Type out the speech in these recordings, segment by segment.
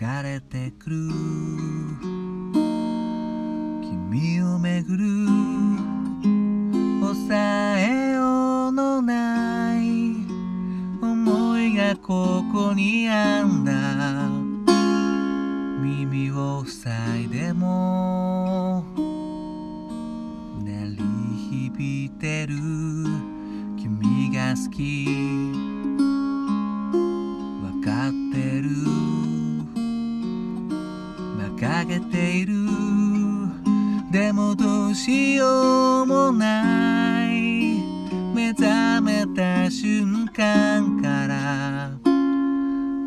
れてくる。君をめぐる。抑えようのない。思いがここにあんだ。耳を塞いでも。鳴り響いてる。君が好き。げている。でもどうしようもない。目覚めた瞬間から。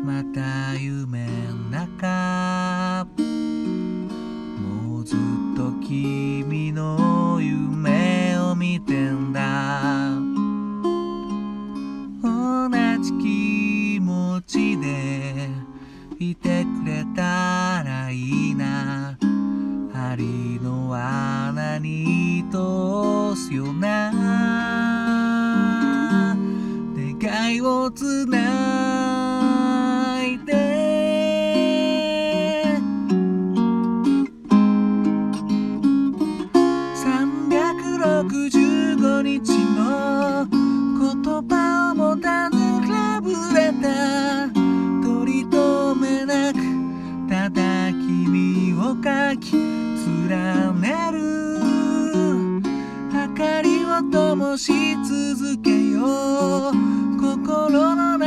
また夢の中。もうずっと君の夢を見てんだ。同じ気持ちでいてくれた。に通すような。願いをつないで。365日の言葉を持たぬラブレター取り留めなくただ君を書き連ねる。ともし続けよう。心の中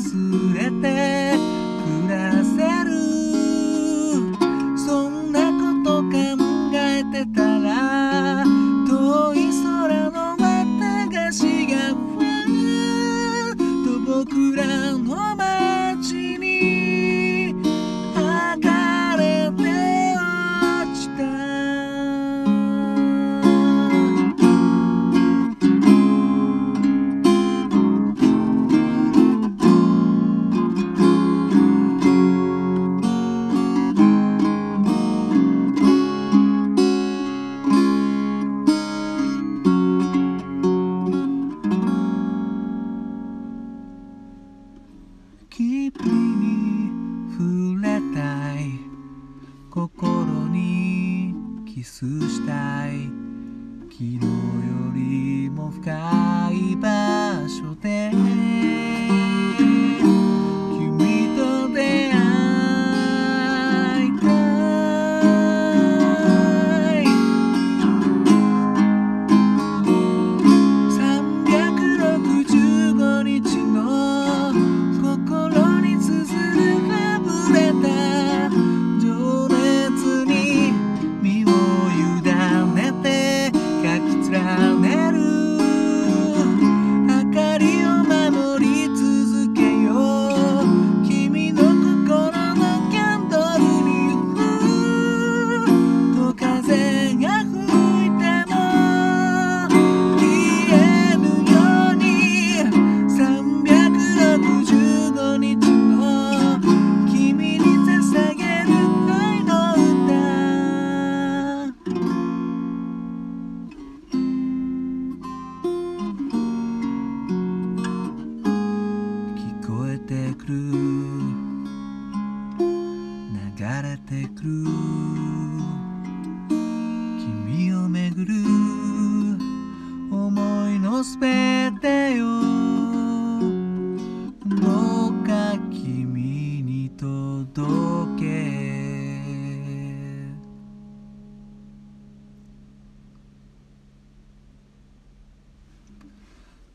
忘れのすべてよ。どうか君に届け。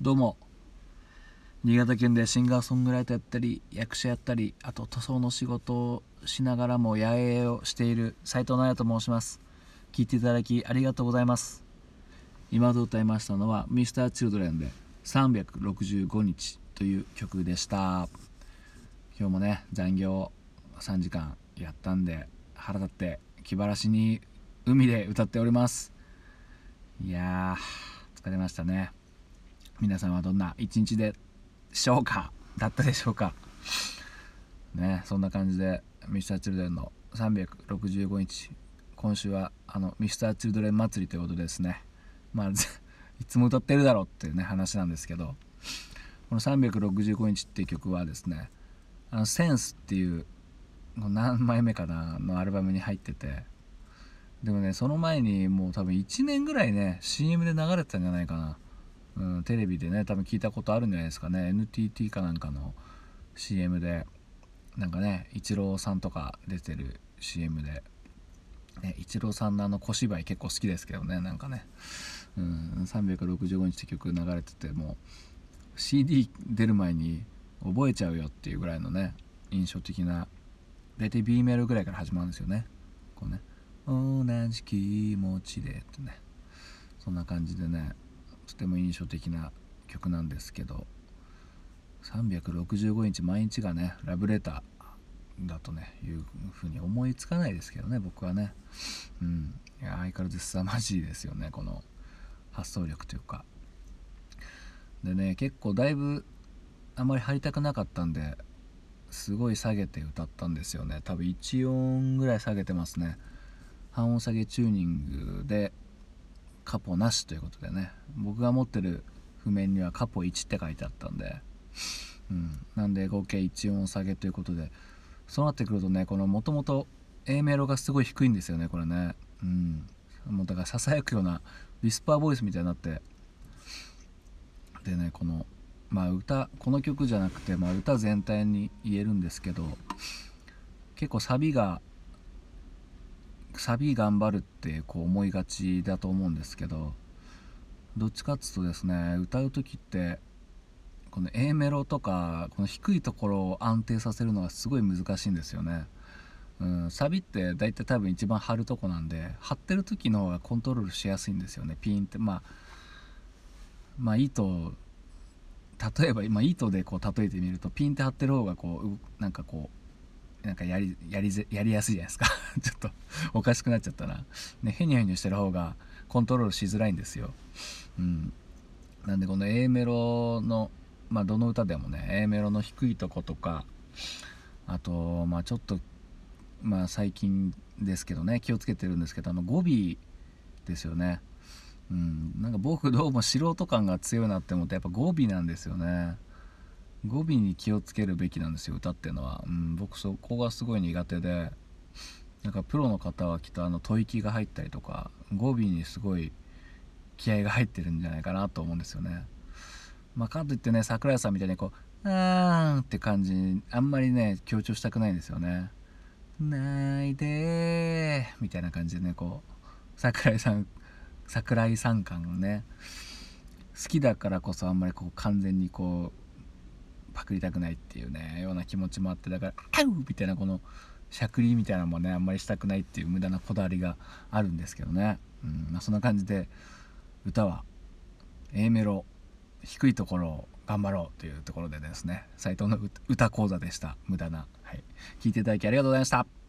どうも。新潟県でシンガーソングライターやったり役者やったりあと塗装の仕事をしながらも野営をしている斉藤直也と申します。聞いていただきありがとうございます。今まで歌いましたのは Mr.Children で365日という曲でした。今日もね残業3時間やったんで腹立って気晴らしに海で歌っております。いやー疲れましたね。皆さんはどんな一日でしょうかだったでしょうか。ねそんな感じで Mr.Children の365日。今週はあの Mr.Children 祭りということでですね。まあ いつも歌ってるだろうっていうね話なんですけどこの365日っていう曲はですねあのセンスっていう何枚目かなのアルバムに入っててでもねその前にもう多分1年ぐらいね CM で流れてたんじゃないかな。うん、テレビでね多分聞いたことあるんじゃないですかね。NTT かなんかの CM でなんかねイチローさんとか出てる CM で、ね、イチローさんのあの小芝居結構好きですけどねなんかね、うん、365日って曲流れててもう CD 出る前に覚えちゃうよっていうぐらいのね印象的な大体 B メールぐらいから始まるんですよね。こうね同じ気持ちでってね。そんな感じでねとても印象的な曲なんですけど365日毎日がねラブレターだとねいうふうに思いつかないですけどね僕はね。うん。いや相変わらず凄まじいですよねこの発想力というか。でね結構だいぶあまり張りたくなかったんですごい下げて歌ったんですよね。多分1音ぐらい下げてますね。半音下げチューニングでカポなしということでね。僕が持ってる譜面にはカポ1って書いてあったんで、うん、なんで合計1音下げということでそうなってくるとねこのもともと A メロがすごい低いんですよねこれね。うん。もうだからささやくようなウィスパーボイスみたいになってでねこのまあ歌この曲じゃなくて、まあ、歌全体に言えるんですけど結構サビがサビ頑張るってこう思いがちだと思うんですけどどっちかっつうとですね歌う時ってこの A メロとかこの低いところを安定させるのがすごい難しいんですよね。うん、サビって大体多分一番張るとこなんで張ってる時の方がコントロールしやすいんですよね。ピンって。まあまあ糸例えば今糸でこう例えてみるとピンって張ってる方がこうなんかこうなんかやりやりやりやすいじゃないですか。ちょっとおかしくなっちゃったな。ねヘニョヘニョしてる方がコントロールしづらいんですよ。うん。なんでこの A メロのまあどの歌でもね A メロの低いとことかあとまあちょっとまあ最近ですけどね気をつけてるんですけどあの語尾ですよね。うんなんか僕どうも素人感が強いなって思ってやっぱ語尾なんですよね。語尾に気をつけるべきなんですよ歌っていうのは、うん、僕そこがすごい苦手でなんかプロの方はきっとあの吐息が入ったりとか語尾にすごい気合が入ってるんじゃないかなと思うんですよね。まあかといってね桜井さんみたいにこう「あーん」って感じあんまりね強調したくないんですよね「ないでみたいな感じでねこう桜井さん桜井さん感をね好きだからこそあんまりこう完全にこうパクりたくないっていうねような気持ちもあってだから「あう!」みたいなこのしゃくりみたいなのもねあんまりしたくないっていう無駄なこだわりがあるんですけどね、うんまあ、そんな感じで歌は A メロ低いところを頑張ろうというところでですね斉藤の歌講座でした無駄な、はい、聞いていただきありがとうございました。